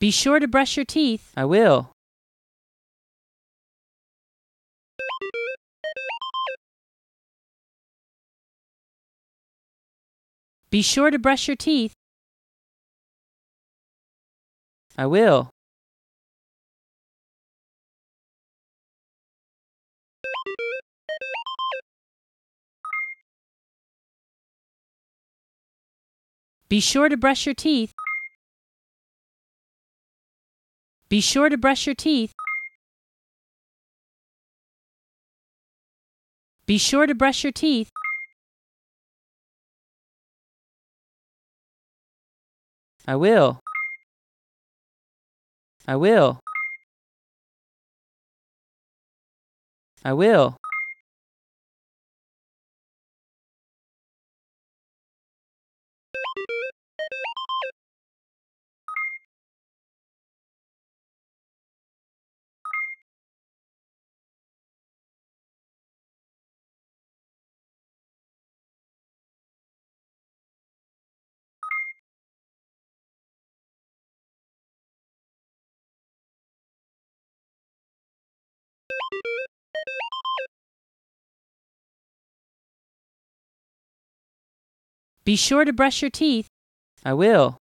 Be sure to brush your teeth. I will. Be sure to brush your teeth. I will. Be sure to brush your teeth. Be sure to brush your teeth. Be sure to brush your teeth. I will. I will. I will. Be sure to brush your teeth. I will.